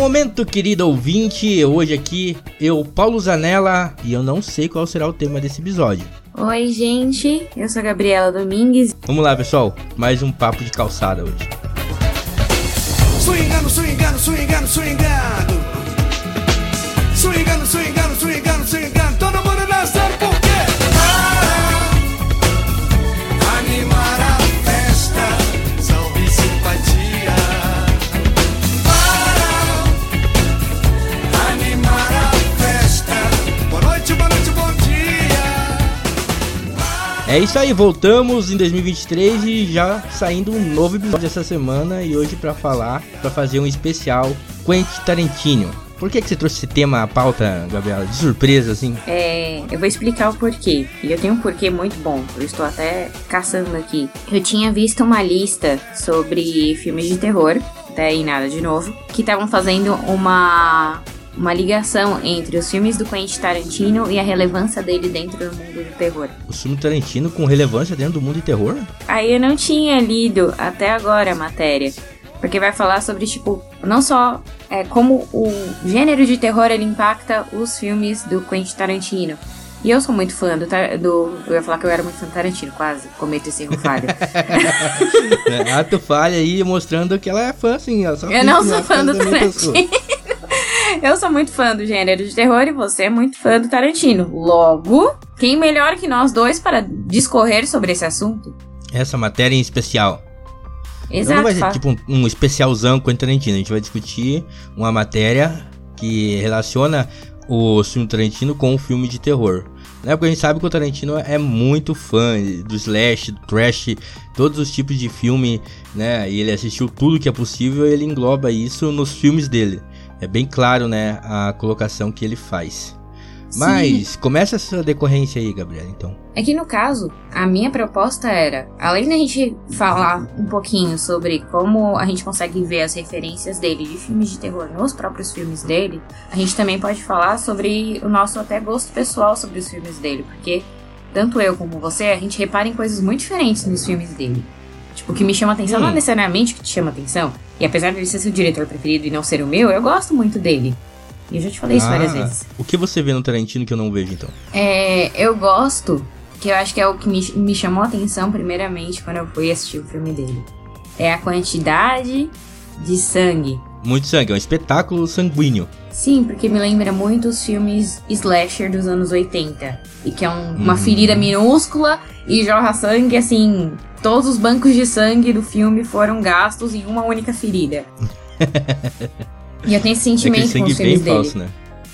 momento, querido ouvinte. Hoje aqui eu, Paulo Zanella, e eu não sei qual será o tema desse episódio. Oi, gente. Eu sou a Gabriela Domingues. Vamos lá, pessoal. Mais um papo de calçada hoje. Swingando, swingando, swingando, swingando. É isso aí, voltamos em 2023 e já saindo um novo episódio essa semana e hoje pra falar, pra fazer um especial Quentin Tarantino. Por que, que você trouxe esse tema à pauta, Gabriela? De surpresa, assim? É, eu vou explicar o porquê. E eu tenho um porquê muito bom. Eu estou até caçando aqui. Eu tinha visto uma lista sobre filmes de terror, até em nada de novo, que estavam fazendo uma uma ligação entre os filmes do Quentin Tarantino e a relevância dele dentro do mundo do terror. O filme Tarantino com relevância dentro do mundo de terror? Aí eu não tinha lido até agora a matéria, porque vai falar sobre tipo não só é, como o gênero de terror ele impacta os filmes do Quentin Tarantino. E eu sou muito fã do, do. Eu ia falar que eu era muito fã do Tarantino, quase cometo esse erro falho. é, ato falha aí mostrando que ela é fã, assim. Só Eu não sou fã do. Tarantino. Eu sou muito fã do gênero de terror e você é muito fã do Tarantino. Logo, quem melhor que nós dois para discorrer sobre esse assunto? Essa matéria em especial. Exato. não vai ser tipo um, um especialzão com o Tarantino. A gente vai discutir uma matéria que relaciona o filme Tarantino com o filme de terror. Né? Porque a gente sabe que o Tarantino é muito fã do slash, do trash, todos os tipos de filme, né? E ele assistiu tudo que é possível e ele engloba isso nos filmes dele. É bem claro, né, a colocação que ele faz. Mas começa essa decorrência aí, Gabriela, então. É que no caso, a minha proposta era, além da gente falar um pouquinho sobre como a gente consegue ver as referências dele de filmes de terror nos próprios filmes dele, a gente também pode falar sobre o nosso até gosto pessoal sobre os filmes dele, porque tanto eu como você, a gente repara em coisas muito diferentes nos filmes dele. Tipo, o que me chama atenção Hum. não é necessariamente o que te chama atenção. E apesar de ele ser seu diretor preferido e não ser o meu, eu gosto muito dele. E eu já te falei isso várias Ah, vezes. O que você vê no Tarantino que eu não vejo, então? É, eu gosto, que eu acho que é o que me, me chamou a atenção primeiramente quando eu fui assistir o filme dele. É a quantidade de sangue. Muito sangue, é um espetáculo sanguíneo. Sim, porque me lembra muito os filmes slasher dos anos 80. E que é um- uma Uhum. ferida minúscula e jorra sangue, assim. Todos os bancos de sangue do filme foram gastos em uma única ferida. e eu tenho esse É sentimento com sangue os bem filmes dele. falso, né?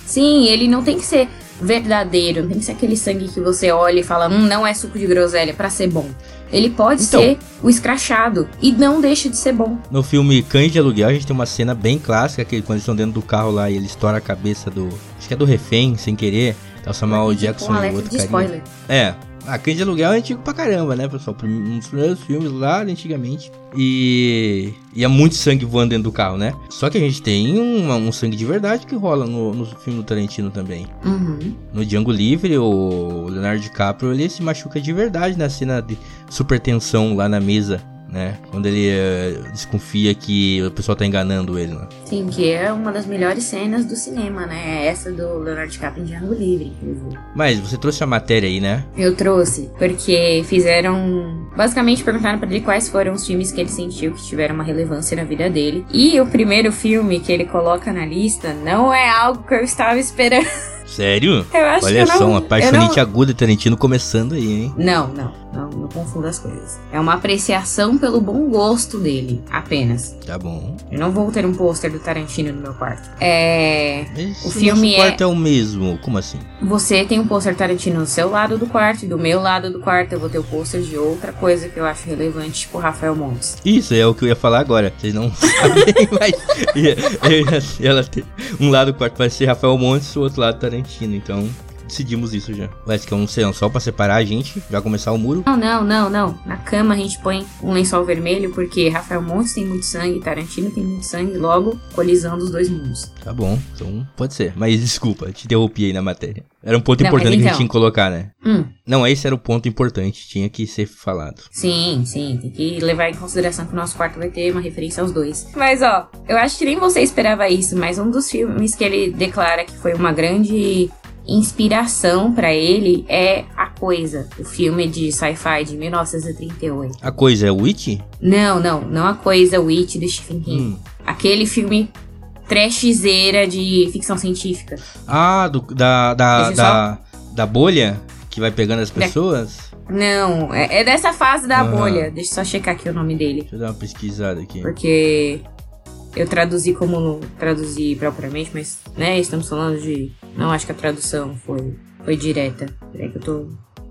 Sim, ele não tem que ser verdadeiro, não tem que ser aquele sangue que você olha e fala, hum, não é suco de groselha pra ser bom. Ele pode Então. ser o escrachado e não deixa de ser bom. No filme Cães de Aluguel, a gente tem uma cena bem clássica, que quando eles estão dentro do carro lá e ele estoura a cabeça do. Acho que é do refém, sem querer. Tá o Samuel Jackson e o outro de carinha. spoiler. É. A Cães de Aluguel é antigo pra caramba, né, pessoal? Um dos primeiros filmes lá antigamente. E. E é muito sangue voando dentro do carro, né? Só que a gente tem um, um sangue de verdade que rola no, no filme do Tarantino também. Uhum. No Django Livre, o Leonardo DiCaprio ele se machuca de verdade na cena de super tensão lá na mesa, né? Quando ele eh, desconfia que o pessoal tá enganando ele, né? Sim, que é uma das melhores cenas do cinema, né? É Essa do Leonardo DiCaprio em Django Livre, inclusive. Mas você trouxe a matéria aí, né? Eu trouxe, porque fizeram. Basicamente perguntaram pra ele quais foram os filmes que ele sentiu que tiveram uma relevância na vida dele. E o primeiro filme que ele coloca na lista não é algo que eu estava esperando. Sério? Eu acho Olha que eu só, não, uma eu apaixonite não- aguda de Tarantino começando aí, hein? Não, não, não, não confunda as coisas. É uma apreciação pelo bom gosto dele, apenas. Tá bom. Eu não vou ter um pôster do Tarantino no meu quarto. É. Mas O filme é- quarto é... o mesmo, como assim? Você tem um pôster Tarantino no seu lado do quarto, e do meu lado do quarto eu vou ter o pôster de outra coisa que eu acho relevante, tipo Rafael Montes. Isso é o que eu ia falar agora. Vocês não sabem, mas ela tem um lado do quarto vai ser Rafael Montes, o outro lado Tarantino. Então, decidimos isso já. Parece que é um lençol pra separar a gente, já começar o muro. Não, não, não, não. Na cama a gente põe um lençol vermelho porque Rafael Montes tem muito sangue, Tarantino tem muito sangue, logo colisão dos dois mundos. Tá bom, então pode ser. Mas desculpa, te interrompi aí na matéria. Era um ponto Não, importante mas que a gente então. tinha que colocar, né? Hum, Não, esse era o ponto importante, tinha que ser falado. sim, sim, tem que levar em consideração que o nosso quarto vai ter uma referência aos dois. Mas ó, eu acho que nem você esperava isso, mas um dos filmes que ele declara que foi uma grande inspiração pra ele é A Coisa, o filme de sci-fi de 1938. A coisa é o It? Não, não, não A Coisa, o It do Stephen King. Hum. Aquele filme trashzeira de ficção científica. Ah, do, da, da, da, da bolha que vai pegando as pessoas? Não, é, é dessa fase da Aham. bolha. Deixa eu só checar aqui o nome dele. Deixa eu dar uma pesquisada aqui. Porque eu traduzi como traduzi propriamente, mas, né, estamos falando de. Não acho que a tradução foi, foi direta. Peraí que eu tô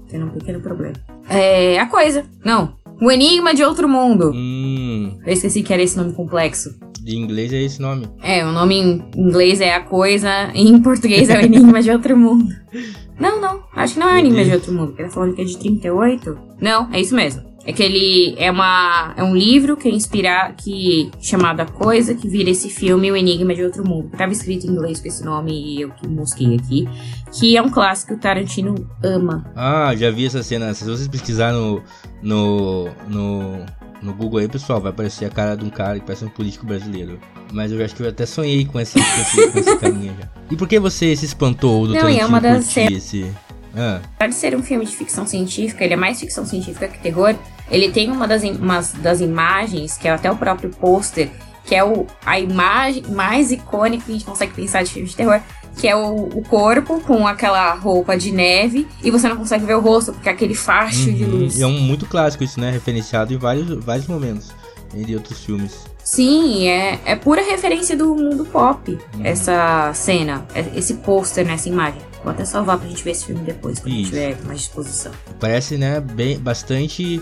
tendo um pequeno problema. É. A coisa. Não. O Enigma de Outro Mundo. Hum, Eu esqueci que era esse nome complexo. de inglês é esse nome. É, o nome em inglês é a coisa, e em português é o Enigma de Outro Mundo. Não, não, acho que não é o Enigma de. Outro Mundo, porque ele tá falando que é de 38. Não, é isso mesmo. É que ele é uma é um livro que é inspira que chamado A Coisa que vira esse filme O Enigma de Outro Mundo. Tava escrito em inglês com esse nome e eu que mosquei aqui, que é um clássico que o Tarantino ama. Ah, já vi essa cena. Se vocês pesquisar no, no, no, no Google aí, pessoal, vai aparecer a cara de um cara que parece um político brasileiro. Mas eu acho que eu até sonhei com essa, com esse carinha já. E por que você se espantou do Não, é Tarantino uma das esse... Ah, Apesar de ser um filme de ficção científica, ele é mais ficção científica que terror. Ele tem uma das, umas das imagens, que é até o próprio pôster, que é o, a imagem mais icônica que a gente consegue pensar de filme de terror, que é o, o corpo com aquela roupa de neve e você não consegue ver o rosto, porque é aquele facho de uhum. luz. E é um muito clássico isso, né? Referenciado em vários, vários momentos. Entre outros filmes. Sim, é, é pura referência do mundo pop, essa cena, é- esse pôster nessa imagem. Vou até salvar pra gente ver esse filme depois, quando Isso. tiver mais disposição. Parece, né, bem, bastante...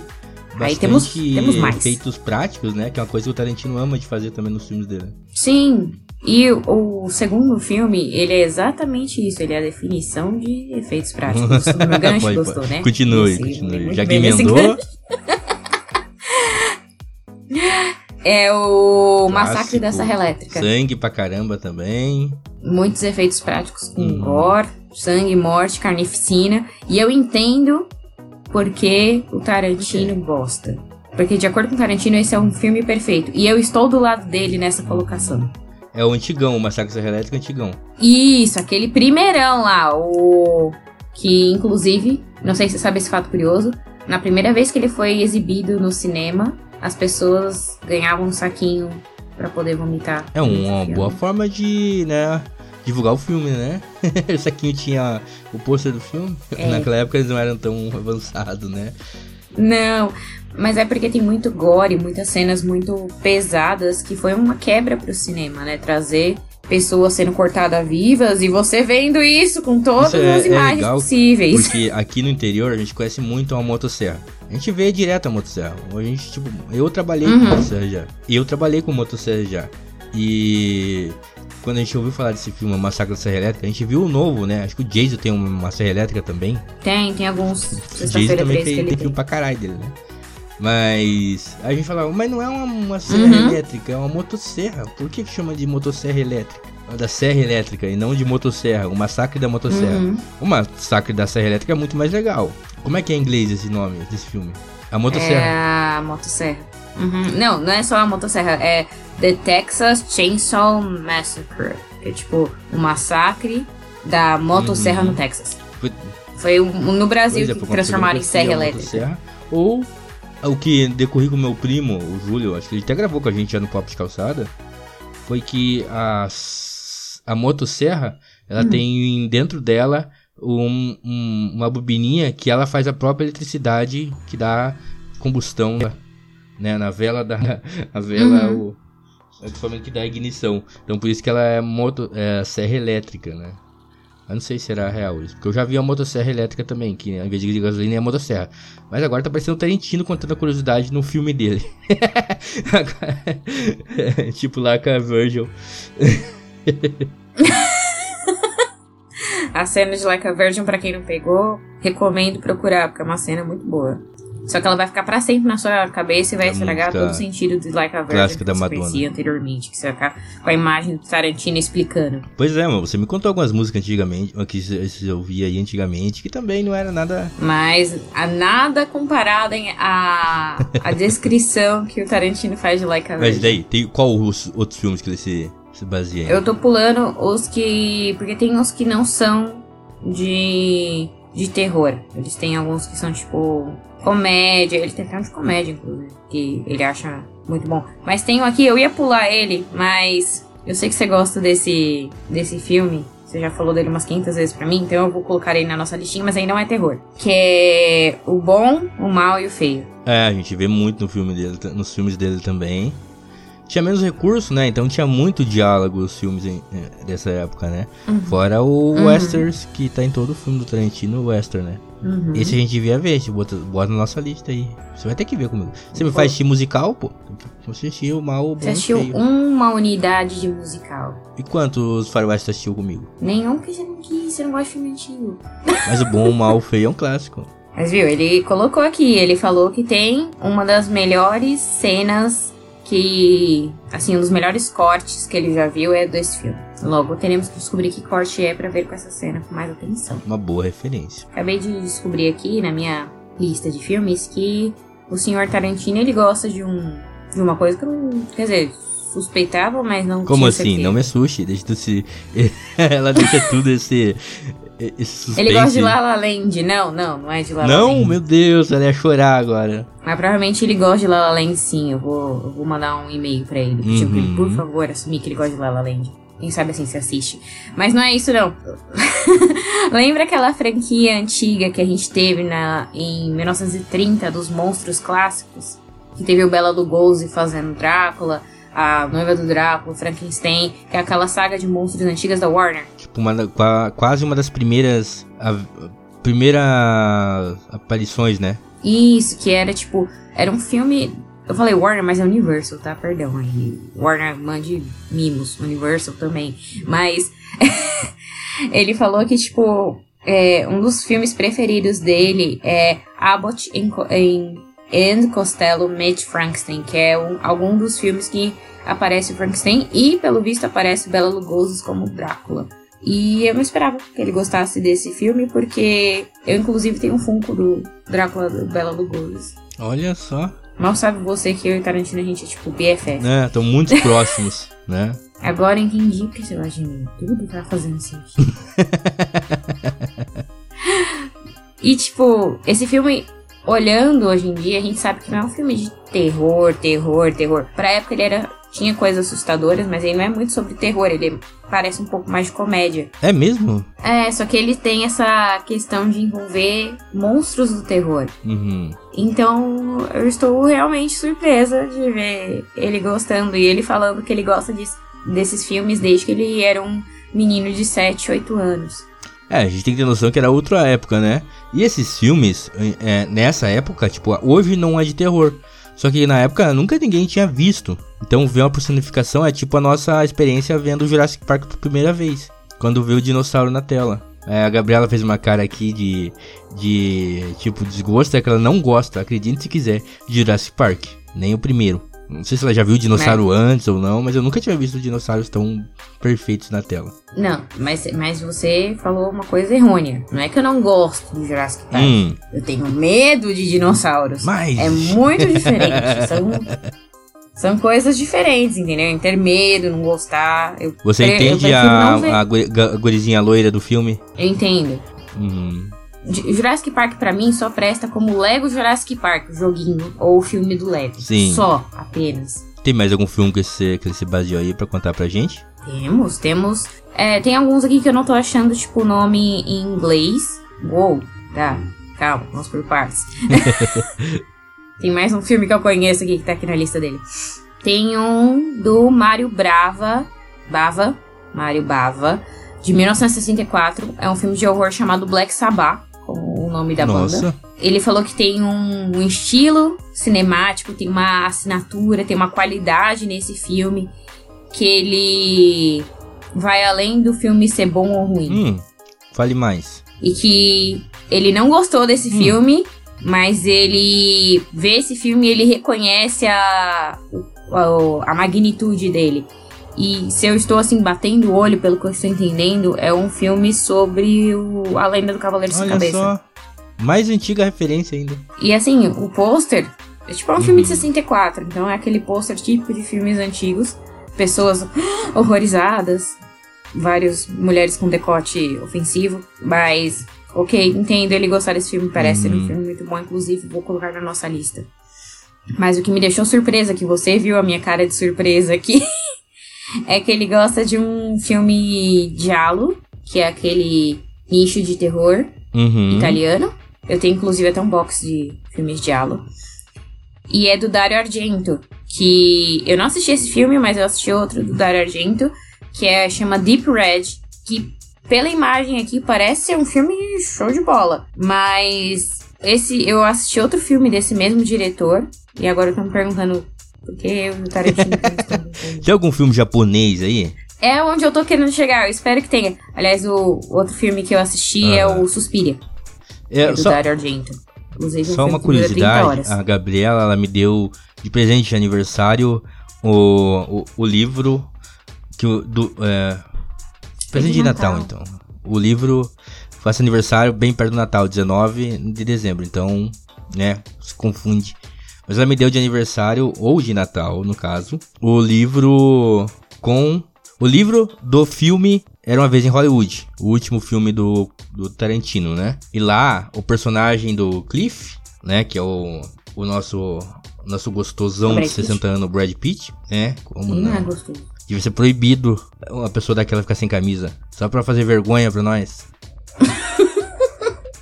Aí temos- temos mais. efeitos práticos, né? Que é uma coisa que o Tarantino ama de fazer também nos filmes dele. Sim. E o, o segundo filme, ele é exatamente isso. Ele é a definição de efeitos práticos. O gancho Pode, gostou, pode. né? Continue, Esse- continue. muito Já que emendou. É o Massacre Clássico. da Serra Elétrica. sangue pra caramba também. Muitos efeitos práticos com Uhum. gore, sangue, morte, carnificina. E eu entendo porque o Tarantino gosta. Porque, de acordo com o Tarantino, esse é um filme perfeito. E eu estou do lado dele nessa colocação. É o antigão, o Massacre Serra Elétrica antigão. Isso, aquele primeirão lá, o. Que inclusive, não sei se você sabe esse fato curioso, na primeira vez que ele foi exibido no cinema, as pessoas ganhavam um saquinho pra poder vomitar. É uma boa forma de, né, divulgar o filme, né? Esse aqui tinha o pôster do filme. É. Naquela época eles não eram tão avançados, né? Não, mas é porque tem muito gore, muitas cenas muito pesadas, que foi uma quebra pro cinema, né? Trazer pessoas sendo cortadas vivas e você vendo isso com todas Isso é- as é imagens legal, possíveis. Porque aqui no interior a gente conhece muito a motosserra. A gente vê direto a motosserra. A gente, tipo, eu trabalhei com Uhum. motosserra já. Eu trabalhei com motosserra já. E quando a gente ouviu falar desse filme, Massacre da Serra Elétrica, a gente viu o novo, né? Acho que o Jason tem uma serra elétrica também. Tem, tem alguns. O Jason também 13 tem, tem tem. filme pra caralho dele, né? Mas a gente falava, mas não é uma, uma serra Uhum. elétrica, é uma motosserra. Por que, que chama de motosserra elétrica? Da serra elétrica e não de motosserra, o massacre da motosserra. Uhum. O massacre da serra elétrica é muito mais legal. Como é que é em inglês esse nome desse filme? A motosserra. É a motosserra. Uhum. Não, não é só a motosserra, é The Texas Chainsaw Massacre. Que é tipo um massacre da motosserra Uhum. no Texas. Foi- o- no Brasil é, que transformaram em serra elétrica. Ou o que decorri com o meu primo, o Júlio, acho que ele até gravou com a gente já no Papo de Calçada, foi que a, a motosserra, ela Hum. tem dentro dela um- um- uma bobininha que ela faz a própria eletricidade que dá combustão né, na vela da a vela Uhum. o é o equipamento que dá ignição. Então por isso que ela é moto é serra elétrica, né? Eu não sei se será real isso, porque eu já vi a motosserra elétrica também, que ao invés de gasolina é a motosserra. Mas agora tá parecendo o Tarantino contando a curiosidade no filme dele. Agora- tipo lá com a Virgil. A cena de Like a Virgin, pra quem não pegou, recomendo procurar, porque é uma cena muito boa. Só que ela vai ficar pra sempre na sua cabeça e vai A estragar todo o sentido de Like a Virgin clássica que da você Madonna. conhecia anteriormente. Que você vai ficar com a imagem do Tarantino explicando. Pois é, mano, você me contou algumas músicas antigamente, que você você ouvia aí antigamente, que também não era nada. Mas a nada comparado em- a, a descrição que o Tarantino faz de Like a Mas Virgin. daí, tem qual os outros filmes que ele se, se baseia? Eu tô pulando os que. Porque tem uns que não são de. De terror. Eles têm alguns que são tipo. comédia. Ele tem até um de comédia, inclusive. Que ele acha muito bom. Mas tem um aqui, eu ia pular ele, mas. Eu sei que você gosta desse. desse filme. Você já falou dele umas 500 vezes pra mim, então eu vou colocar ele na nossa listinha, mas aí não é terror. Que é o bom, o mal e o feio. É, a gente vê muito no filme dele, nos filmes dele também. Tinha menos recurso, né? Então tinha muito diálogo os filmes em- eh, dessa época, né? Fora o Uhum. Westerns, que tá em todo filme do Tarantino, o Western, né? Uhum. Esse a gente devia ver, a gente bota, bota na nossa lista aí. Você vai ter que ver comigo. Você me faz assistir musical, pô? Você assistiu o mal, o bom Você o assistiu feio. uma unidade de musical. E quantos Faroeste você assistiu comigo? Nenhum que você não quis, você não gosta de filme antigo. Mas o bom, o mal, o feio é um clássico. Mas viu, ele colocou aqui, ele falou que tem uma das melhores cenas que. Assim, um dos melhores cortes que ele já viu é desse filme. Logo, teremos que descobrir que corte é pra ver com essa cena com mais atenção. Uma boa referência. Acabei de descobrir aqui na minha lista de filmes que o senhor Tarantino ele gosta de um de uma coisa que eu não. Quer dizer, suspeitava, mas não Como assim? certeza. Não me assuste, deixa tu se. Ela deixa tudo esse. Esse suspense. Ele gosta de La La Land. Não, não, não é de La La Não, Land. meu Deus, ela ia chorar agora. Mas provavelmente ele gosta de La La Land sim. Eu vou, eu vou mandar um e-mail pra ele. Ele, Uhum. por favor, assumir que ele gosta de La La Land. Quem sabe assim se assiste. Mas não é isso não. Lembra aquela franquia antiga que a gente teve na, em 1930 dos monstros clássicos? Que teve o Bela Lugosi fazendo Drácula, a noiva do Drácula, Frankenstein, que é aquela saga de monstros antigas da Warner. Tipo, uma, quase uma das primeiras. A, primeira aparições, né? Isso, que era tipo. Era um filme. Eu falei Warner, mas é Universal, tá? Perdão aí. Warner mande mimos, Universal também. Mas. ele falou que, tipo. é, um dos filmes preferidos dele é Abbott em, em and Costello Meet Frankenstein, que é um, algum dos filmes que aparece o Frankenstein e, pelo visto, aparece Bela Lugosi como Drácula. E eu não esperava que ele gostasse desse filme, porque eu, inclusive, tenho um Funko do Drácula do Bela Lugosi. Olha só. Mal sabe você que eu e Tarantino a gente é tipo BFF. Né? Estão muito próximos, né? Agora entendi porque você gosta de mim. Tudo tá fazendo sentido. e, tipo, esse filme, olhando hoje em dia, a gente sabe que não é um filme de terror, terror, terror. Pra época ele era. Tinha coisas assustadoras, mas ele não é muito sobre terror, ele parece um pouco mais de comédia. É mesmo? É, só que ele tem essa questão de envolver monstros do terror. Uhum. Então, eu estou realmente surpresa de ver ele gostando e ele falando que ele gosta dis- desses filmes desde que ele era um menino de 7, 8 anos. É, a gente tem que ter noção que era outra época, né? E esses filmes, é, nessa época, tipo, hoje não é de terror. Só que na época nunca ninguém tinha visto. Então ver uma personificação é tipo a nossa experiência vendo o Jurassic Park por primeira vez. Quando vê o dinossauro na tela. É, a Gabriela fez uma cara aqui de, de tipo desgosto, é que ela não gosta, acredite se quiser, de Jurassic Park. Nem o primeiro. Não sei se ela já viu o dinossauro antes ou não, mas eu nunca tinha visto dinossauros tão perfeitos na tela. Não, mas, mas você falou uma coisa errônea. Não é que eu não gosto do Jurassic Park. Hum, Eu tenho medo de dinossauros. Mas- É muito diferente. são, são coisas diferentes, entendeu? Em ter medo, não gostar. Eu você eu entende ver. a, a, gurizinha loira do filme? Eu entendo. Hum. Jurassic Park pra mim só presta como Lego Jurassic Park, o joguinho ou o filme do Lego. Sim. Só, apenas. Tem mais algum filme que você, que ele se baseou aí pra contar pra gente? Temos, temos. É, tem alguns aqui que eu não tô achando, tipo, o nome em inglês. Uou, tá. Calma, vamos por partes. tem mais um filme que eu conheço aqui que tá aqui na lista dele. Tem um do Mário Brava. Bava. Mário Bava. De 1964. É um filme de horror chamado Black Sabbath. Com o nome da banda. Nossa. Ele falou que tem um, um estilo cinemático, tem uma assinatura, tem uma qualidade nesse filme que ele vai além do filme ser bom ou ruim. Hum. Fale mais. E que ele não gostou desse Hum. filme, mas ele vê esse filme e ele reconhece a, a, a magnitude dele. E se eu estou assim batendo o olho, pelo que eu estou entendendo, é um filme sobre o, a lenda do Cavaleiro Sem Olha Cabeça. só. Mais antiga referência ainda. E assim, o pôster é tipo um filme Uhum. de 64, então é aquele pôster típico de filmes antigos. Pessoas horrorizadas, várias mulheres com decote ofensivo, mas ok, entendo ele gostar desse filme, parece ser um Uhum. filme muito bom, inclusive vou colocar na nossa lista. Mas o que me deixou surpresa, que você viu a minha cara de surpresa aqui, é que ele gosta de um filme giallo, que é aquele nicho de terror, Uhum. italiano. Eu tenho inclusive até um box de filmes de Halo. E é do Dario Argento, que eu não assisti esse filme, mas eu assisti outro do Dario Argento, que é chama Deep Red, que pela imagem aqui parece ser um filme show de bola, mas esse eu assisti outro filme desse mesmo diretor e agora eu tô me perguntando por que eu e o Tarantino Tem algum filme japonês aí? É onde eu tô querendo chegar, eu espero que tenha. Aliás, o outro filme que eu assisti é Aham. o Suspiria. É, É do só Dario Argento. Só uma que dura 30 curiosidade, a Gabriela ela me deu de presente de aniversário o, o, o livro que do é, presente de Natal. Natal. então. O livro faz aniversário bem perto do Natal, 19 de dezembro, então, né, se confunde. Mas ela me deu de aniversário ou de Natal, no caso, o livro com o livro do filme Era uma vez em Hollywood, o último filme do, do Tarantino, né? E lá, o personagem do Cliff, né, que é o, o nosso nosso gostosão de 60 anos, Brad Pitt, né? Como Não é não? gostoso. Devia ser proibido uma pessoa daquela ficar sem camisa, só pra fazer vergonha pra nós.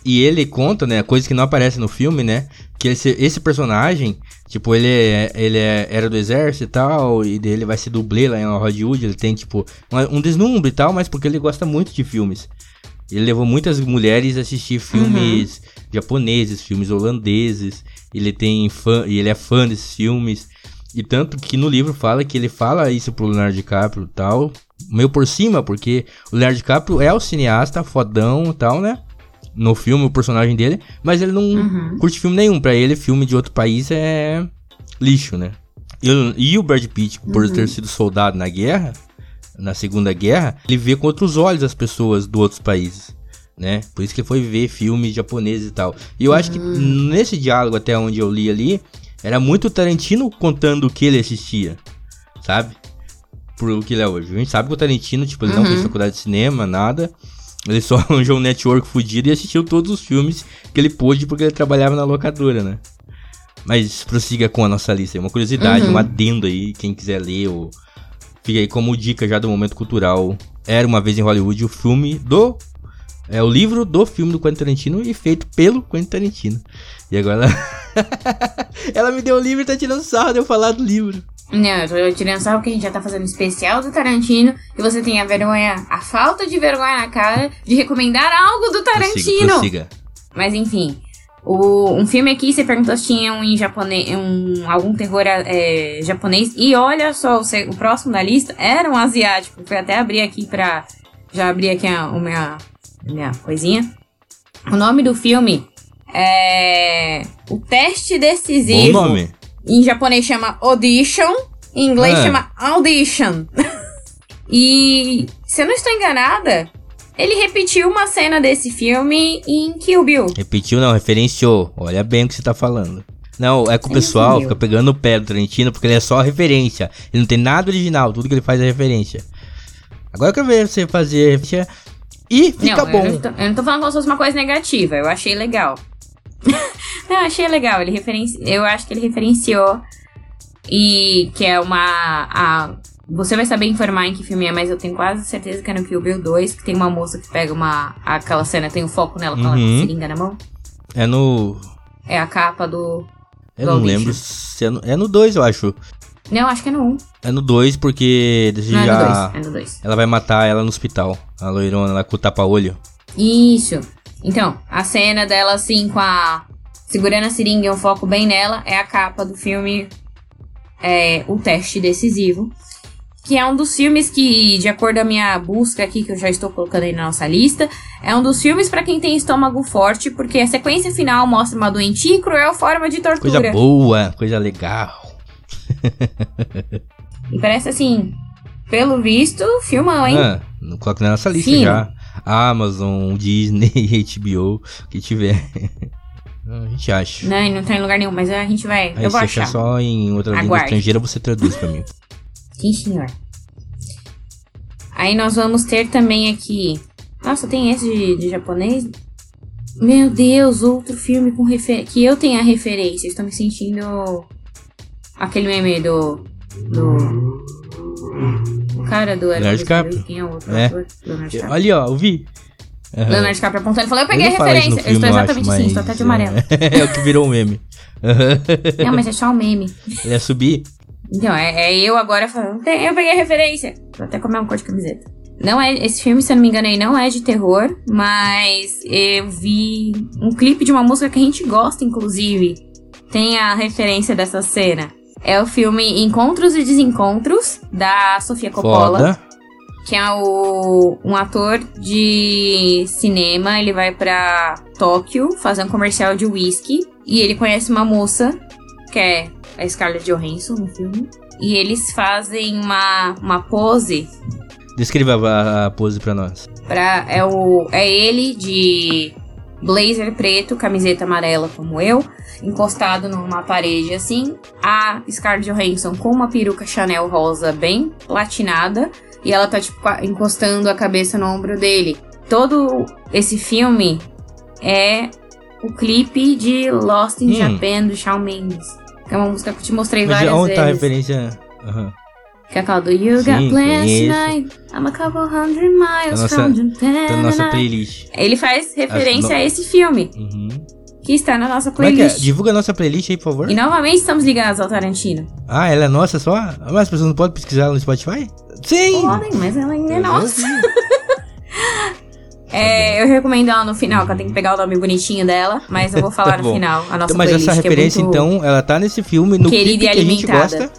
E ele conta, né, coisas que não aparecem no filme, né? Que esse, esse personagem, tipo, ele, é, ele é, era do exército e tal, e dele vai ser dublê lá em Hollywood, ele tem, tipo, um, um deslumbre e tal, mas porque ele gosta muito de filmes. Ele levou muitas mulheres a assistir filmes japoneses, filmes holandeses, ele tem fã, e ele é fã desses filmes. E tanto que no livro fala que ele fala isso pro Leonardo DiCaprio e tal, meio por cima, porque o Leonardo DiCaprio é o cineasta fodão e tal, né? No filme, o personagem dele, mas ele não Uhum. curte filme nenhum. Pra ele, filme de outro país é lixo, né? E, o- e o Brad Pitt, por ter sido soldado na guerra, na Segunda Guerra, ele vê com outros olhos as pessoas do outros países, né? Por isso que ele foi ver filmes japoneses e tal. E eu acho que nesse diálogo, até onde eu li ali, era muito Tarantino contando o que ele assistia, sabe? Por que ele é hoje. A gente sabe que o Tarantino, tipo, ele não Uhum. fez faculdade de cinema, nada. Ele só arranjou um network fudido e assistiu todos os filmes que ele pôde porque ele trabalhava na locadora, né? Mas prossiga com a nossa lista. aí. Uma curiosidade, Uhum. um adendo aí, quem quiser ler ou fica aí como dica já do momento cultural. Era uma vez em Hollywood o filme do é o livro do filme do Quentin Tarantino e feito pelo Quentin Tarantino. E agora ela me deu o livro e tá tirando sarro de eu falar do livro. Não, eu tô tirando sarro porque a gente já tá fazendo especial do Tarantino e você tem a vergonha, a falta de vergonha na cara de recomendar algo do Tarantino. prossiga. Mas enfim, o, um filme aqui, você perguntou se tinha um em japonês, um, algum terror é, japonês. E olha só, o, o próximo da lista era um asiático. Fui até abrir aqui pra. Já abri aqui a, a minha, a minha coisinha. O nome do filme é. O Teste Decisivo. Bom nome. Em japonês chama Audition, em inglês Ah. chama Audition. e se eu não estou enganada, ele repetiu uma cena desse filme em Kill Bill. Repetiu não, referenciou. Olha bem o que você tá falando. Não, é que o pessoal fica pegando o pé do Tarantino porque ele é só referência. Ele não tem nada original, tudo que ele faz é referência. Agora eu quero ver você fazer referência e fica não, bom. Eu não, tô, eu não tô falando como se fosse uma coisa negativa, eu achei legal. não, eu achei legal, ele referenci... eu acho que ele referenciou e que é uma... A... Você vai saber informar em que filme é, mas eu tenho quase certeza que é no Kill Bill 2, que tem uma moça que pega uma... Aquela cena, tem o foco nela com a Uhum. seringa na mão. É no. É a capa do... Eu Do não Audition. lembro se é no. É no 2, eu acho. Não, acho que é no 1. É no 2 porque Não, é no já. 2. É no 2. Ela vai matar ela no hospital. A loirona lá com o tapa-olho. Isso. Então, a cena dela assim com a. Segurando a seringa e um foco bem nela é a capa do filme é, O Teste Decisivo. que é um dos filmes que, de acordo com a minha busca aqui, que eu já estou colocando aí na nossa lista, é um dos filmes para quem tem estômago forte, porque a sequência final mostra uma doentia e cruel forma de tortura. Coisa boa, coisa legal. E parece assim, pelo visto, filmão, hein? Ah, não coloca na nossa lista Fino. já. Amazon, Disney, HBO, que tiver. a gente acha. Não, não tá em lugar nenhum, mas a gente vai. Aí eu vou se achar. só em outra língua Aguarde. estrangeira, você traduz pra mim. Sim, senhor. Aí nós vamos ter também aqui. Nossa, tem esse de, de japonês? Meu Deus, outro filme com referência. Que eu tenha referência. Estou me sentindo. Aquele meme do. Do. O cara do Leonardo DiCaprio? Quem é o outro É. ator? Leonardo DiCaprio. Ali, ó, eu vi. Aham. Leonardo DiCaprio apontando e falou: Eu peguei a isso no referência. eu estou filme, exatamente acho, assim, mas, estou até de amarelo. É, é o que virou um meme. Aham. Não, mas é só um meme. Ele ia subir? Então, é, é eu agora falando, "Tem, eu peguei a referência. Vou até comer uma cor de camiseta. Não é, esse filme, se eu não me engano, aí não é de terror, mas eu vi um clipe de uma música que a gente gosta, inclusive. Tem a referência dessa cena. É o filme Encontros e Desencontros, da Sofia Coppola Foda. que é o, um ator de cinema. Ele vai pra Tóquio fazer um comercial de whisky. E ele conhece uma moça, que é a Scarlett Johansson no filme. E eles fazem uma, uma pose Descreva a, a pose pra nós. pra. É, o, é ele de blazer preto, camiseta amarela como eu, encostado numa parede assim. A Scarlett Johansson com uma peruca Chanel rosa bem platinada. E ela tá, tipo, encostando a cabeça no ombro dele. Todo esse filme é o clipe de Lost in Hum. Japan do Shawn Mendes. Que é uma música que eu te mostrei Mas várias onde vezes. tá a referência? Aham. Que é aquela do You Sim, Got Plans. Tonight. I'm a couple hundred miles Tá nossa- from Japan. Tá na nossa playlist. Ele faz referência a esse filme, Uhum. que está na nossa Como é que é? playlist. Divulga a nossa playlist aí, por favor. E novamente estamos ligados ao Tarantino. Ah, ela é nossa só? Mas as pessoas não podem pesquisar no Spotify? Sim! Podem, mas ela ainda é Eu nossa. ouvi. É, eu recomendo ela no final, que eu tenho que pegar o nome bonitinho dela, mas eu vou falar Tá no final. A nossa Então, mas playlist, essa que é referência, muito- então, ela tá nesse filme, no clipe que a gente gosta.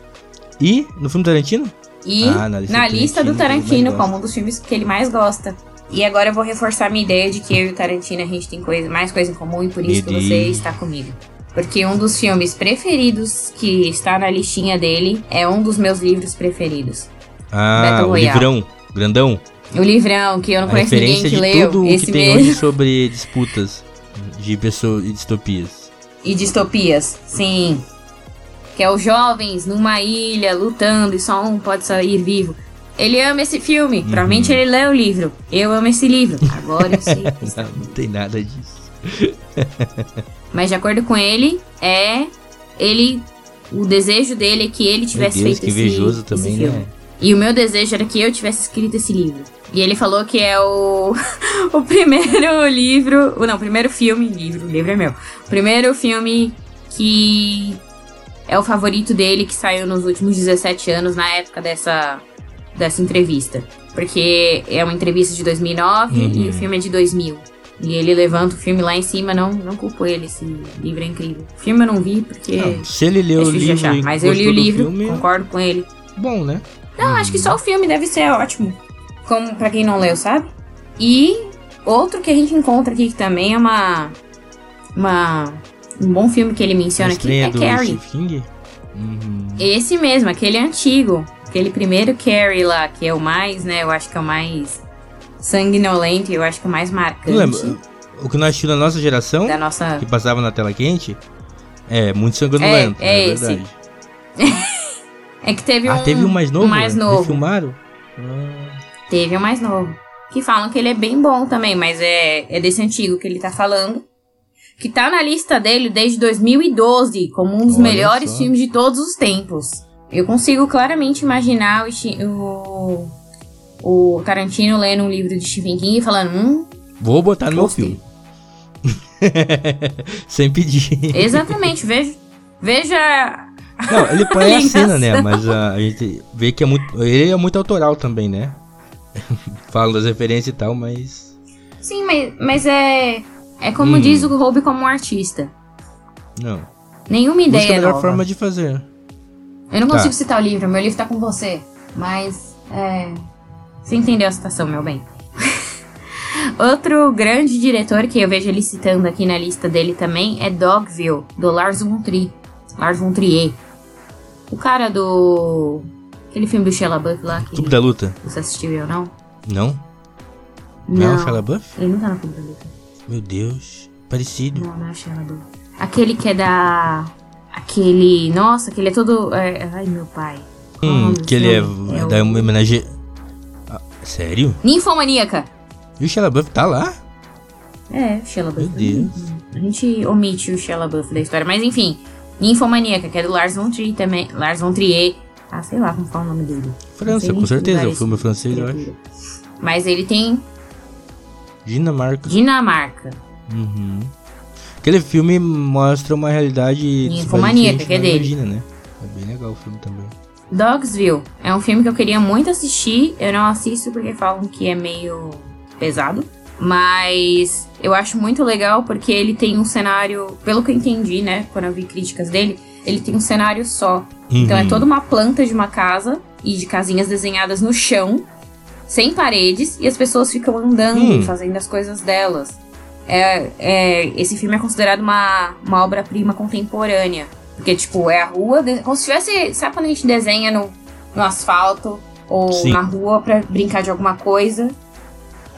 E no filme Tarantino? E Ah, na lista, do que ele mais Tarantino, como um dos filmes que ele mais gosta. E agora eu vou reforçar minha ideia de que eu e o Tarantino a gente tem coisa, mais coisa em comum e por isso que você está comigo. Porque um dos filmes preferidos que está na listinha dele é um dos meus livros preferidos. Ah, Battle o Royale. livrão, grandão. O livrão, que eu não a conheço ninguém que de leu. tudo esse que tem mesmo. hoje sobre disputas de pessoas e distopias. E distopias, sim. Que é os jovens numa ilha lutando e só um pode sair vivo. Ele ama esse filme. Uhum. Provavelmente ele lê o livro. Eu amo esse livro. Agora eu sei. Não, não tem nada disso. Mas de acordo com ele, é ele. O desejo dele é que ele tivesse Deus, feito que esse, invejoso também, filme. né? E o meu desejo era que eu tivesse escrito esse livro. E ele falou que é o, o primeiro livro. Não, o primeiro filme. Livro, o livro é meu. O primeiro filme que é o favorito dele, que saiu nos últimos 17 anos, na época dessa, dessa entrevista. Porque é uma entrevista de 2009 Uhum. e o filme é de 2000. E ele levanta o filme lá em cima, não, não culpo ele, esse livro é incrível. O filme eu não vi porque. Não, se ele leu é o livro achar. Mas eu li o livro, filme, concordo com ele. bom, né? Não, acho que só o filme deve ser ótimo. Como pra quem não leu, sabe? E outro que a gente encontra aqui que também é uma. Uma. Um bom filme que ele menciona aqui é Carrie. Uhum. Esse mesmo, aquele antigo. Aquele primeiro Carrie lá, que é o mais, né? Eu acho que é o mais sanguinolento e eu acho que é o mais marcante lembra? O que nós assistimos na nossa geração, da nossa. que passava na tela quente, é muito sanguinolento. É, é é esse. É que teve Ah, um. teve um mais novo? Um mais né? novo. Filmaram? Ah, Teve um mais novo. Que falam que ele é bem bom também, mas é, é desse antigo que ele tá falando. Que tá na lista dele desde 2012, como um dos Olha melhores só. filmes de todos os tempos. Eu consigo claramente imaginar o, o, o Tarantino lendo um livro de Stephen King e falando, hum, Vou botar no meu filme. Sem pedir. exatamente, veja, veja Não, ele põe a Ligação. cena, né? Mas a, a gente vê que é muito. Ele é muito autoral também, né? Fala das referências e tal, mas. Sim, mas, mas é. É como Hum. diz o Roube como um artista. Não. Nenhuma Busca a ideia melhor nova. forma de fazer. Eu não Tá. consigo citar o livro, meu livro tá com você. Mas, é. Você entendeu a situação, meu bem. Outro grande diretor que eu vejo ele citando aqui na lista dele também é Dogville, do Lars von Trier. Lars von Trier. O cara do. Aquele filme do Shia LaBeouf lá que Clube da Luta. você assistiu eu não? Não? Não, é o Shia LaBeouf? Ele não tá no Clube da Luta. Meu Deus. Parecido. Não, não é o LaBeouf. Aquele que é da. Aquele. Nossa, aquele é todo. é- Ai, meu pai. O Hum, que ele é, é o- da homenagem. Ah, sério? Ninfomaníaca. E o Shia LaBeouf tá lá? É, o Shia LaBeouf. Meu Deus. A gente omite o Shia LaBeouf da história, mas enfim. Ninfomaníaca, que é do Lars von Trier também. Lars von Trier. Ah, sei lá como fala o nome dele. França, com certeza. lugar O filme é francês, eu acho. Mas ele tem Dinamarca. Dinamarca. Uhum. Aquele filme mostra uma realidade. Ninfomaníaca, que é dele. Imagina, né? É bem legal o filme também. Dogsville é um filme que eu queria muito assistir. Eu não assisto porque falam que é meio pesado. Mas eu acho muito legal porque ele tem um cenário, pelo que eu entendi, né? Quando eu vi críticas dele, ele tem um cenário só. Então é Uhum. toda uma planta de uma casa e de casinhas desenhadas no chão, sem paredes, e as pessoas ficam andando, Hum. fazendo as coisas delas. É, é- esse filme é considerado uma, uma obra-prima contemporânea. Porque, tipo, é a rua, de- como se tivesse. Sabe quando a gente desenha no, no asfalto ou Sim. na rua pra brincar de alguma coisa?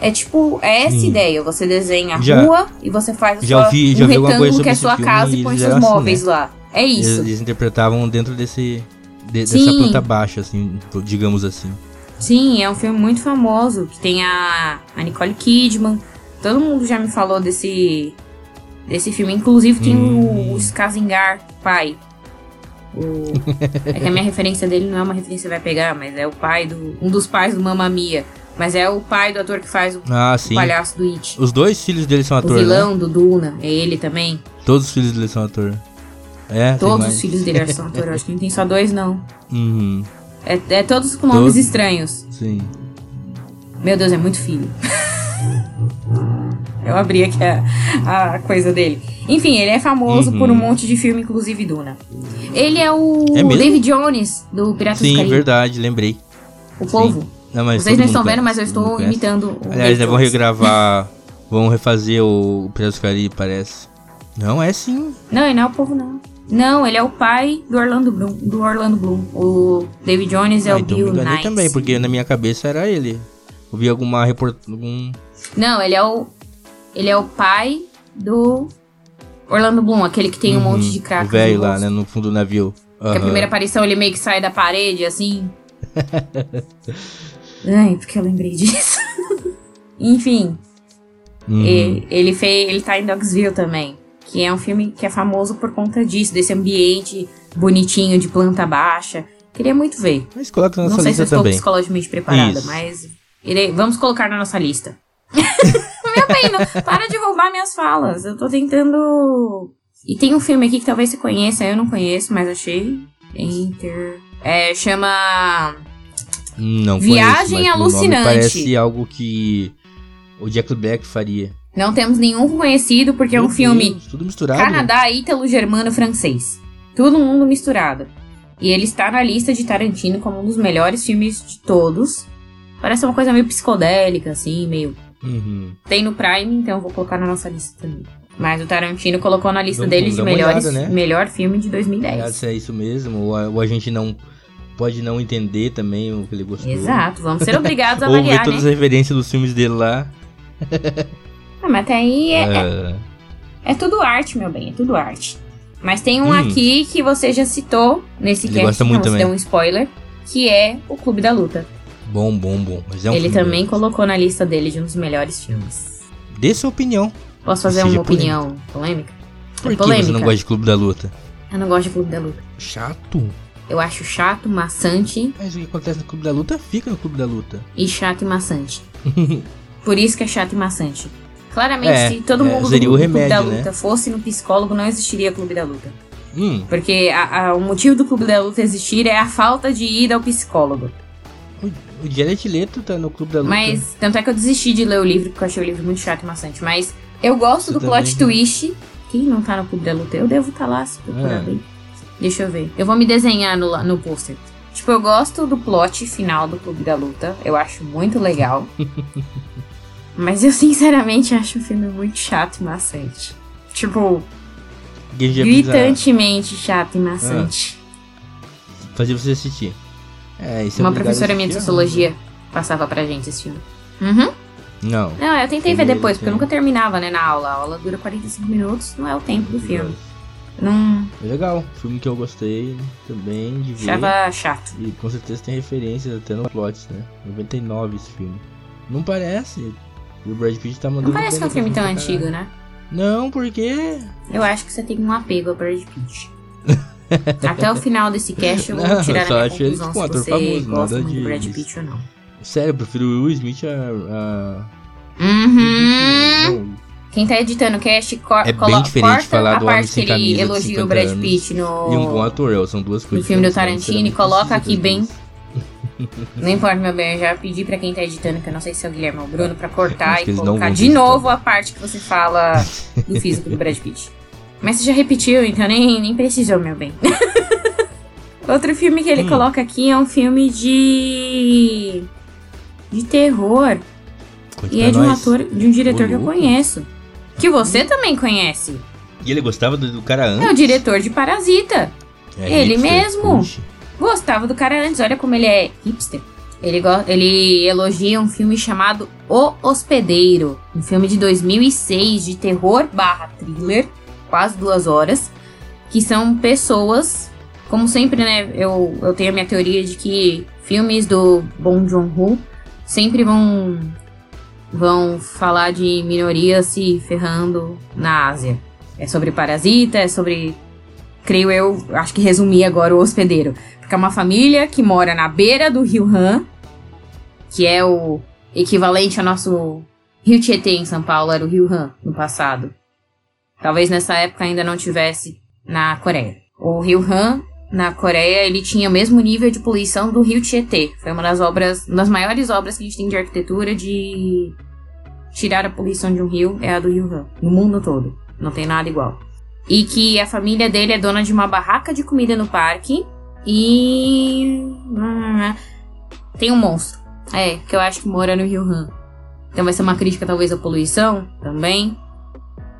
É tipo, é essa Sim. ideia. Você desenha a Já- rua e você faz a já sua, ouvi- já um retângulo que é a sua casa e põe eles seus assim, móveis né? lá. É Eles, isso. eles interpretavam dentro desse. de- dessa planta baixa, assim, digamos assim. Sim, é um filme muito famoso, que tem a, a Nicole Kidman. Todo mundo já me falou desse desse filme. Inclusive tem Hum. o, o Skarsgård, pai. O, é que a minha referência dele não é uma referência que vai pegar, mas é o pai do... Um dos pais do Mamma Mia. Mas é o pai do ator que faz o Ah, sim. palhaço do It. Os dois filhos dele são O atores, né? vilão do Duna, é ele também. Todos os filhos dele são atores. É, Todos os filhos dele são atores. Acho que não tem só dois, não. Uhum, É, é todos com nomes Todos. estranhos. sim. Meu Deus, é muito filho. Eu abri aqui a, a coisa dele. Enfim, ele é famoso Uhum. por um monte de filme, inclusive Duna. Ele é o É? David Jones, do Piratas do Sim, Caribe. verdade, lembrei. O povo. Não, mas Vocês todo não estão vendo, mas eu todo estou imitando o Aliás, vão regravar. vão refazer o Piratas do Caribe, parece. Não, é sim. Não, ele não é o povo, não. Não, ele é o pai do Orlando Bloom. Do Orlando Bloom. O David Jones é Ah, o então Bill me Knight. também, porque na minha cabeça era ele. Eu vi alguma reportagem. Não, ele é o. Ele é o pai do Orlando Bloom, aquele que tem um monte de crack. O velho lá, né, no fundo do navio. Que a primeira aparição ele meio que sai da parede, assim. Ai, porque eu lembrei disso. Enfim, Uhum. e- ele fez. Ele tá em Dogsville também. Que é um filme que é famoso por conta disso, desse ambiente bonitinho de planta baixa. Queria muito ver. Mas coloca na Não sei se eu estou também. psicologicamente preparada, Isso. mas irei- vamos colocar na nossa lista. Meu bem, não, para de roubar minhas falas. Eu tô tentando. E tem um filme aqui que talvez você conheça, eu não conheço, mas achei. Inter. É, chama. Não Viagem conheço, alucinante. Parece algo que o Jack Black faria. Não temos nenhum conhecido, porque é um Meu filme Deus, tudo misturado. Canadá, ítalo, germano, francês. Todo mundo misturado. E ele está na lista de Tarantino como um dos melhores filmes de todos. Parece uma coisa meio psicodélica, assim, meio. Uhum. Tem no Prime, então eu vou colocar na nossa lista também. Mas o Tarantino colocou na lista dele de melhores, olhada, né? melhor filme de 2010. Aliás, se é isso mesmo, ou a, ou a gente não pode não entender também o que ele gostou. Exato, vamos ser obrigados a Ou ver avaliar, todas né? as referências dos filmes dele lá. Ah, mas até aí é, é, Ah, é tudo arte, meu bem, é tudo arte. Mas tem um Hum. aqui que você já citou nesse Ele cast, você também. deu um spoiler, que é o Clube da Luta. bom, bom, bom. É um Ele também bom. colocou na lista dele de um dos melhores filmes. Dê sua opinião. Posso fazer uma opinião polêmica? Por É que você não polêmica. gosta de Clube da Luta? Eu não gosto de Clube da Luta. Chato. Eu acho chato, maçante Mas o que acontece no Clube da Luta fica no Clube da Luta. e chato e maçante. Por isso que é chato e maçante. Claramente, É, se todo é, mundo do seria o Clube da né? Luta fosse no psicólogo, não existiria Clube da Luta. Hum, Porque a- a- o motivo do Clube da Luta existir é a falta de ida ao psicólogo. o, o Jared Leto tá no Clube da Luta. Mas, tanto é que eu desisti de ler o livro, porque eu achei o livro muito chato e maçante. Mas eu gosto Você do plot twist. Quem não tá no Clube da Luta? Eu devo estar lá, se procurar É. bem. Deixa eu ver. Eu vou me desenhar no, no pôster. Tipo, eu gosto do plot final do Clube da Luta. Eu acho muito legal. Mas eu sinceramente acho o filme muito chato e maçante. Tipo, já gritantemente chato e maçante. precisa Fazer você assistir. É, isso é Uma a professora minha de assistir, sociologia passava pra gente esse filme. Uhum. Não. Não, eu tentei ver depois, porque eu nunca terminava, né, na aula. A aula dura 45 minutos, não é o tempo do filme. Não É legal. Filme que eu gostei também de ver. achava chato. E com certeza tem referências até no plot, né? 99 esse filme. Não parece. E o Brad Pitt tá mandando. Não parece que é um filme tão antigo, né? Não, porque. Eu acho que você tem um apego a Brad Pitt. Até o final desse cast eu vou Não, tirar só a minha conclusão se você famoso, gosta nada muito de Brad. Pitt ou não. Sério, eu prefiro o Will Smith a. a... Uhum. Quem tá editando o cast, cor É bem diferente falar a do parte que ele elogia o 50 Brad Pitt E um bom no... ator, são duas coisas. filme do diferentes, Tarantino, coloca aqui bem- Não importa, meu bem, eu já pedi pra quem tá editando, que eu não sei se é o Guilherme ou o Bruno, pra cortar e colocar de novo a parte que você fala do físico do Brad Pitt. Mas você já repetiu, então nem, nem precisou, meu bem. Outro filme que ele Hum. coloca aqui é um filme de. de terror. Conte E é de um nós. ator, de um diretor que eu conheço. Que você também conhece. E ele gostava do, do cara antes? É o diretor de Parasita. É ele mesmo. puxa. Gostava do cara antes, olha como ele é hipster. Ele, ele elogia um filme chamado O Hospedeiro, um filme de 2006 de terror barra thriller, quase duas horas, que são pessoas, como sempre, né, eu, eu tenho a minha teoria de que filmes do Bong Joon-ho sempre vão, vão falar de minorias se ferrando na Ásia. É sobre parasita, é sobre creio eu, acho que resumi agora o hospedeiro. Porque é uma família que mora na beira do Rio Han, que é o equivalente ao nosso Rio Tietê em São Paulo, era o Rio Han no passado. Talvez nessa época ainda não tivesse na Coreia. O Rio Han, na Coreia, ele tinha o mesmo nível de poluição do Rio Tietê. Foi uma das obras, uma das maiores obras que a gente tem de arquitetura de tirar a poluição de um rio, é a do Rio Han, no mundo todo. Não tem nada igual. E que a família dele é dona de uma barraca de comida no parque. E. Tem um monstro. É, que eu acho que mora no Rio Han. Então vai ser uma crítica, talvez, à poluição também.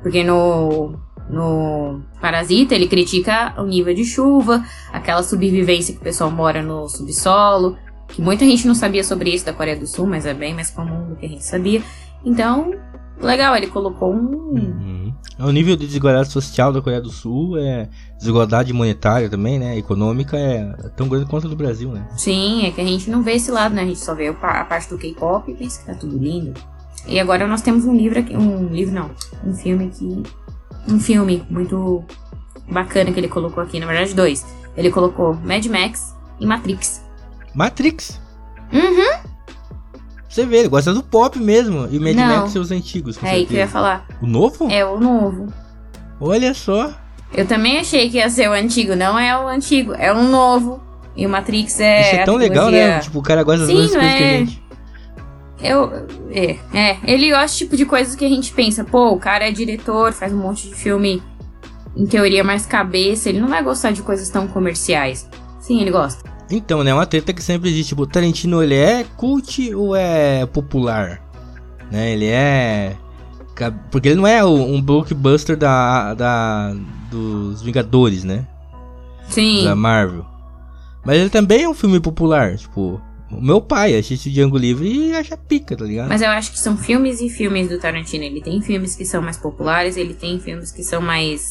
Porque no. No Parasita, ele critica o nível de chuva, aquela sobrevivência que o pessoal mora no subsolo. Que muita gente não sabia sobre isso da Coreia do Sul, mas é bem mais comum do que a gente sabia. Então, legal, ele colocou um. Uhum. O nível de desigualdade social da Coreia do Sul é desigualdade monetária também, né? Econômica é tão grande quanto a do Brasil, né? Sim, é que a gente não vê esse lado, né? A gente só vê a parte do K-pop e pensa que tá tudo lindo. E agora nós temos um livro aqui, um livro não, um filme que um filme muito bacana que ele colocou aqui, na verdade dois. Ele colocou Mad Max e Matrix. Matrix. Uhum. Você vê, ele gosta do pop mesmo. E Mad Não. Max seus antigos. É aí que eu ia falar. O novo? É o novo. Olha só. Eu também achei que ia ser o antigo, não é o antigo, é um novo. E o Matrix é. Isso é tão legal, né? Tipo, o cara gosta das Sim, mesmas coisas que a é. gente. Eu. É, é. Ele gosta tipo de coisas que a gente pensa, pô, o cara é diretor, faz um monte de filme, em teoria, mais cabeça. Ele não vai gostar de coisas tão comerciais. Sim, ele gosta. Então, né? Uma treta que sempre existe. Tipo, o Tarantino, ele é cult ou é popular? Né? Ele é... Porque ele não é um blockbuster da, da, dos Vingadores, né? Sim. Da Marvel. Mas ele também é um filme popular. Tipo, o meu pai assiste Django Livre e acha pica, tá ligado? Mas eu acho que são filmes e filmes do Tarantino. Ele tem filmes que são mais populares, ele tem filmes que são mais.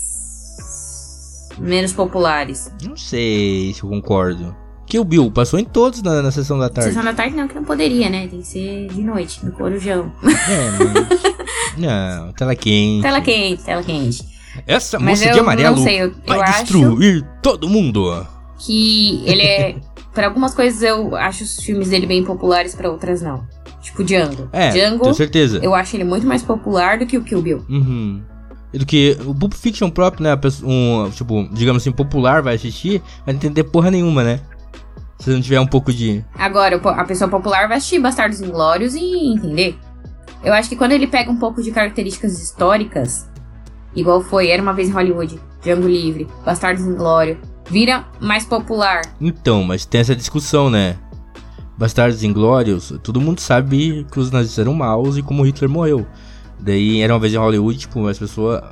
menos populares. Não sei se eu concordo. Que o Bill passou em todos na, na sessão da tarde. Sessão da tarde não, que não poderia, né? Tem que ser de noite, no corujão. É, mas... Não, tela quente. Tela quente, tela quente. Essa Mas moça de amarelo não sei, eu, vai eu acho destruir todo mundo. que ele é. Para algumas coisas eu acho os filmes dele bem populares, para outras não. Tipo Django. É, Django, tenho certeza. eu acho ele muito mais popular do que o Kill Bill. Uhum. E Do que o Pulp Fiction próprio, né? Um, tipo, digamos assim, popular vai assistir, vai entender porra nenhuma, né? Se não tiver um pouco de. Agora, a pessoa popular vai assistir Bastardos Inglórios e entender. Eu acho que quando ele pega um pouco de características históricas, igual foi Era Uma Vez em Hollywood, Django Livre, Bastardos Inglórios, vira mais popular. Então, mas tem essa discussão, né? Bastardos Inglórios, todo mundo sabe que os nazistas eram maus e como Hitler morreu. Daí era uma vez em Hollywood, tipo, as pessoas.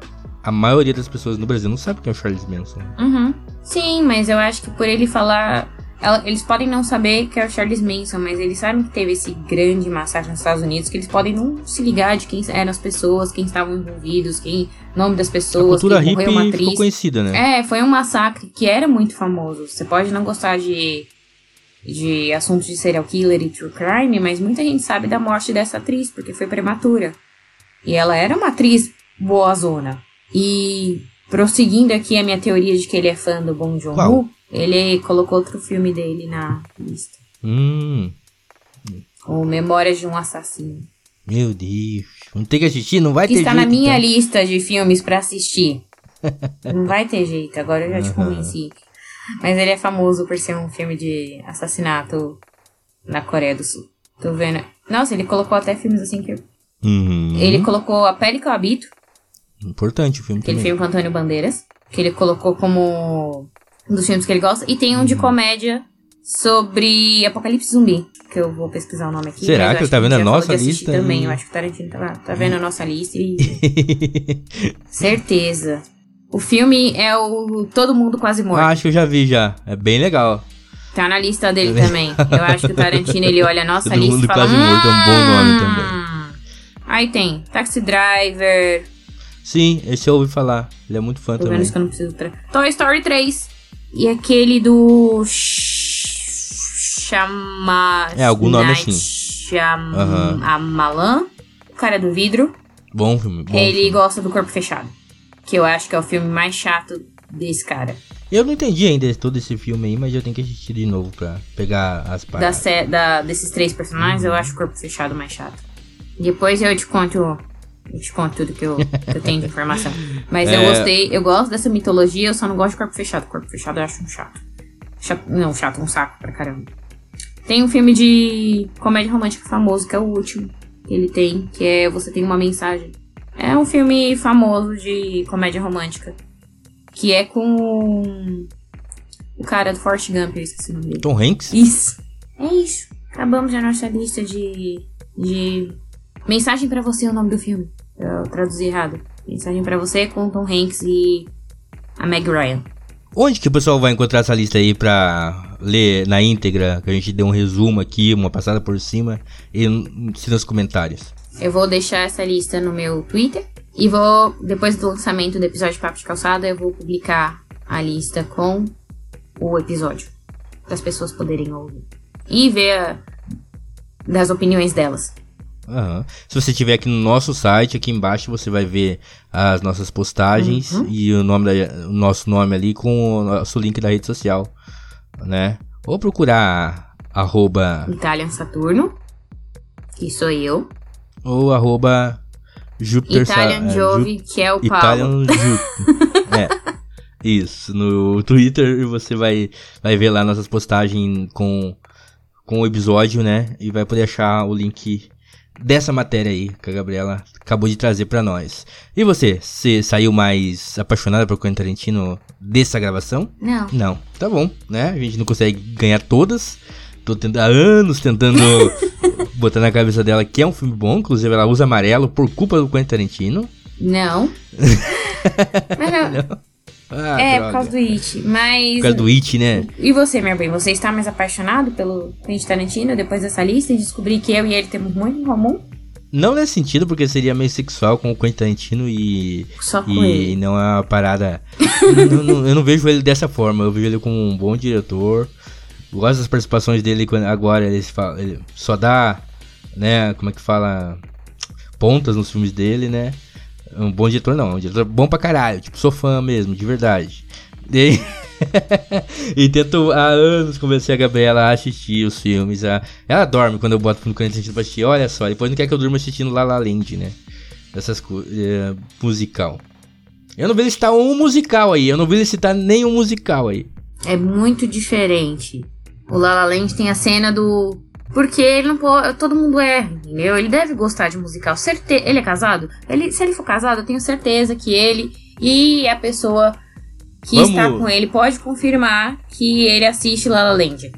A maioria das pessoas no Brasil não sabe quem é o Charles Manson. Uhum. Sim, mas eu acho que por ele falar. Ela- Eles podem não saber que é o Charles Manson, mas eles sabem que teve esse grande massacre nos Estados Unidos, que eles podem não se ligar de quem eram as pessoas, quem estavam envolvidos, quem. nome das A pessoas, cultura quem morreu uma hippie ficou atriz. conhecida, né? É, foi um massacre que era muito famoso. Você pode não gostar de, de assuntos de serial killer e true crime, mas muita gente sabe da morte dessa atriz, porque foi prematura. E ela era uma atriz boazona. E prosseguindo aqui a minha teoria de que ele é fã do Bong Qual? Joon-ho, ele colocou outro filme dele na lista. Hum, O Memórias de um Assassino. meu Deus. Não tem que assistir? Não vai Que ter está jeito, na minha então. lista de filmes pra assistir. Não vai ter jeito, agora eu já te convenci. Mas ele é famoso por ser um filme de assassinato na Coreia do Sul. Tô vendo. Nossa, ele colocou até filmes assim que. eu- Uhum. Ele colocou A Pele que Eu Habito, Importante o filme aquele também. filme com Antônio Bandeiras. Que ele colocou como dos filmes que ele gosta. E tem um Uhum. de comédia sobre Apocalipse Zumbi. Que eu vou pesquisar o nome aqui. Será eu que ele tá vendo a nossa lista Também, eu acho que o Tarantino tá, tá vendo a nossa lista e Certeza. O filme é o Todo Mundo Quase Morto. Acho que eu já vi já. É bem legal. Tá na lista dele também. Eu acho que o Tarantino ele olha a nossa Todo lista Mundo e fala. Quase Morto é um bom nome também. "Hum". Aí tem Taxi Driver. Sim, esse eu ouvi falar. Ele é muito fã Tô também. que eu não preciso. Tra... Toy Story 3. E aquele do. Chama. É, algum nome Night assim. Chama. Aham. Amalan. O cara do vidro. Bom filme. Bom ele filme. gosta do corpo fechado. Que eu acho que é o filme mais chato desse cara. Eu não entendi ainda todo esse filme aí, mas eu tenho que assistir de novo pra pegar as Da, partes. sé- da- desses três personagens, eu acho o corpo fechado mais chato. Depois eu te conto. Eu te conto tudo que eu, que eu tenho de informação. Mas eu É. gostei, eu gosto dessa mitologia, eu só não gosto de corpo fechado. Corpo fechado eu acho um chato. Chato- não, chato, um saco pra caramba. Tem um filme de comédia romântica famoso, que é o último que ele tem, que é Você Tem Uma Mensagem. É um filme famoso de comédia romântica. Que é com o cara do Forrest Gump, eu esqueci o nome dele. Tom Hanks? Isso. É isso. Acabamos a nossa lista de. de. Mensagem pra você é o nome do filme. Eu traduzi errado. Mensagem pra você com Tom Hanks e a Meg Ryan. Onde que o pessoal vai encontrar essa lista aí pra ler na íntegra? Que a gente deu um resumo aqui, uma passada por cima. E se nos comentários. Eu vou deixar essa lista no meu Twitter. E vou, depois do lançamento do episódio de Papo de Calçada, eu vou publicar a lista com o episódio. Para as pessoas poderem ouvir. E ver a- das opiniões delas. Aham. Se você estiver aqui no nosso site, aqui embaixo você vai ver as nossas postagens Uhum. e o, nome da- o nosso nome ali com o nosso link da rede social, né? Ou procurar arroba Italian Saturno. Que sou eu. ou arroba Júpiter Sa- Italian é, Jove, que é o Ju- Paulo. Italian é. Isso, no Twitter você vai, vai ver lá nossas postagens com, com o episódio, né? E vai poder achar o link dessa matéria aí que a Gabriela acabou de trazer pra nós. E você, você saiu mais apaixonada por Quentin Tarantino dessa gravação? Não. Não, tá bom, né? A gente não consegue ganhar todas. Tô tendo, há anos tentando botar na cabeça dela que é um filme bom. Inclusive, ela usa amarelo por culpa do Quentin Tarantino. Não. Mas não. Ah, é, droga. por causa do It. Mas. Por causa do It, né? E você, meu bem? Você está mais apaixonado pelo Quentin Tarantino depois dessa lista e descobrir que eu e ele temos muito em comum? Não nesse sentido, porque seria meio sexual com o Quentin Tarantino e. Só com E ele. não é uma parada. não- não- eu não vejo ele dessa forma. Eu vejo ele como um bom diretor. Gosto das participações dele quando agora ele, fala, ele só dá, né? Como é que fala? Pontas nos filmes dele, né? Um bom diretor não, um diretor bom pra caralho. Tipo, sou fã mesmo, de verdade. E, e tento há anos convencer a Gabriela a assistir os filmes. A, ela dorme quando eu boto no canto sentido pra assistir. Olha só, depois não quer que eu durma assistindo La La Land, né? Essas coisas. É, musical. Eu não vi ele citar um musical aí. Eu não vi ele citar nenhum musical aí. É muito diferente. O La La Land tem a cena do. Porque ele não pode. Todo mundo erra, entendeu? Ele deve gostar de musical. Certe... Ele é casado? Ele... Se ele for casado, eu tenho certeza que ele e a pessoa que Vamos- está com ele pode confirmar que ele assiste La La Land.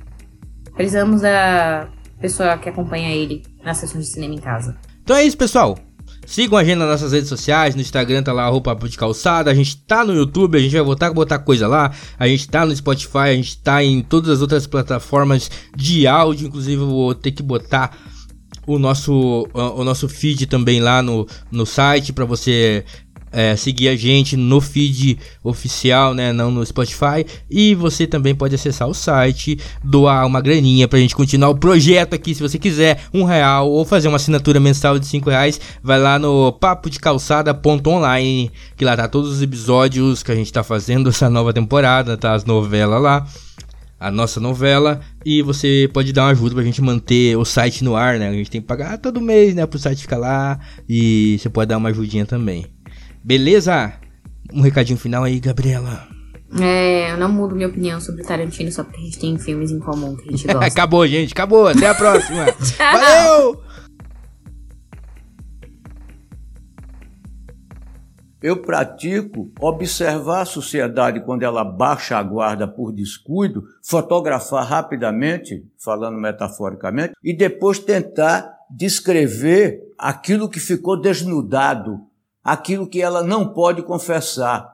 Precisamos da pessoa que acompanha ele nas sessões de cinema em casa. Então é isso, pessoal. Sigam a gente nas nossas redes sociais, no Instagram tá lá, roupa de calçada, a gente tá no YouTube, a gente vai voltar a botar coisa lá, a gente tá no Spotify, a gente tá em todas as outras plataformas de áudio, inclusive eu vou ter que botar o nosso, o nosso feed também lá no, no site para você é, seguir a gente no feed oficial, né, não no Spotify. E você também pode acessar o site, doar uma graninha pra gente continuar o projeto aqui, se você quiser, um real ou fazer uma assinatura mensal de cinco reais, vai lá no papo de calçada.online, que lá tá todos os episódios que a gente tá fazendo essa nova temporada, tá as novelas lá a nossa novela e você pode dar uma ajuda pra gente manter o site no ar, né? A gente tem que pagar todo mês, né, pro site ficar lá e você pode dar uma ajudinha também. Beleza? Um recadinho final aí, Gabriela. É, eu não mudo minha opinião sobre Tarantino só porque a gente tem filmes em comum que a gente gosta. acabou, gente, acabou. Até a próxima. Valeu! Eu pratico observar a sociedade quando ela baixa a guarda por descuido, fotografar rapidamente, falando metaforicamente, e depois tentar descrever aquilo que ficou desnudado, aquilo que ela não pode confessar.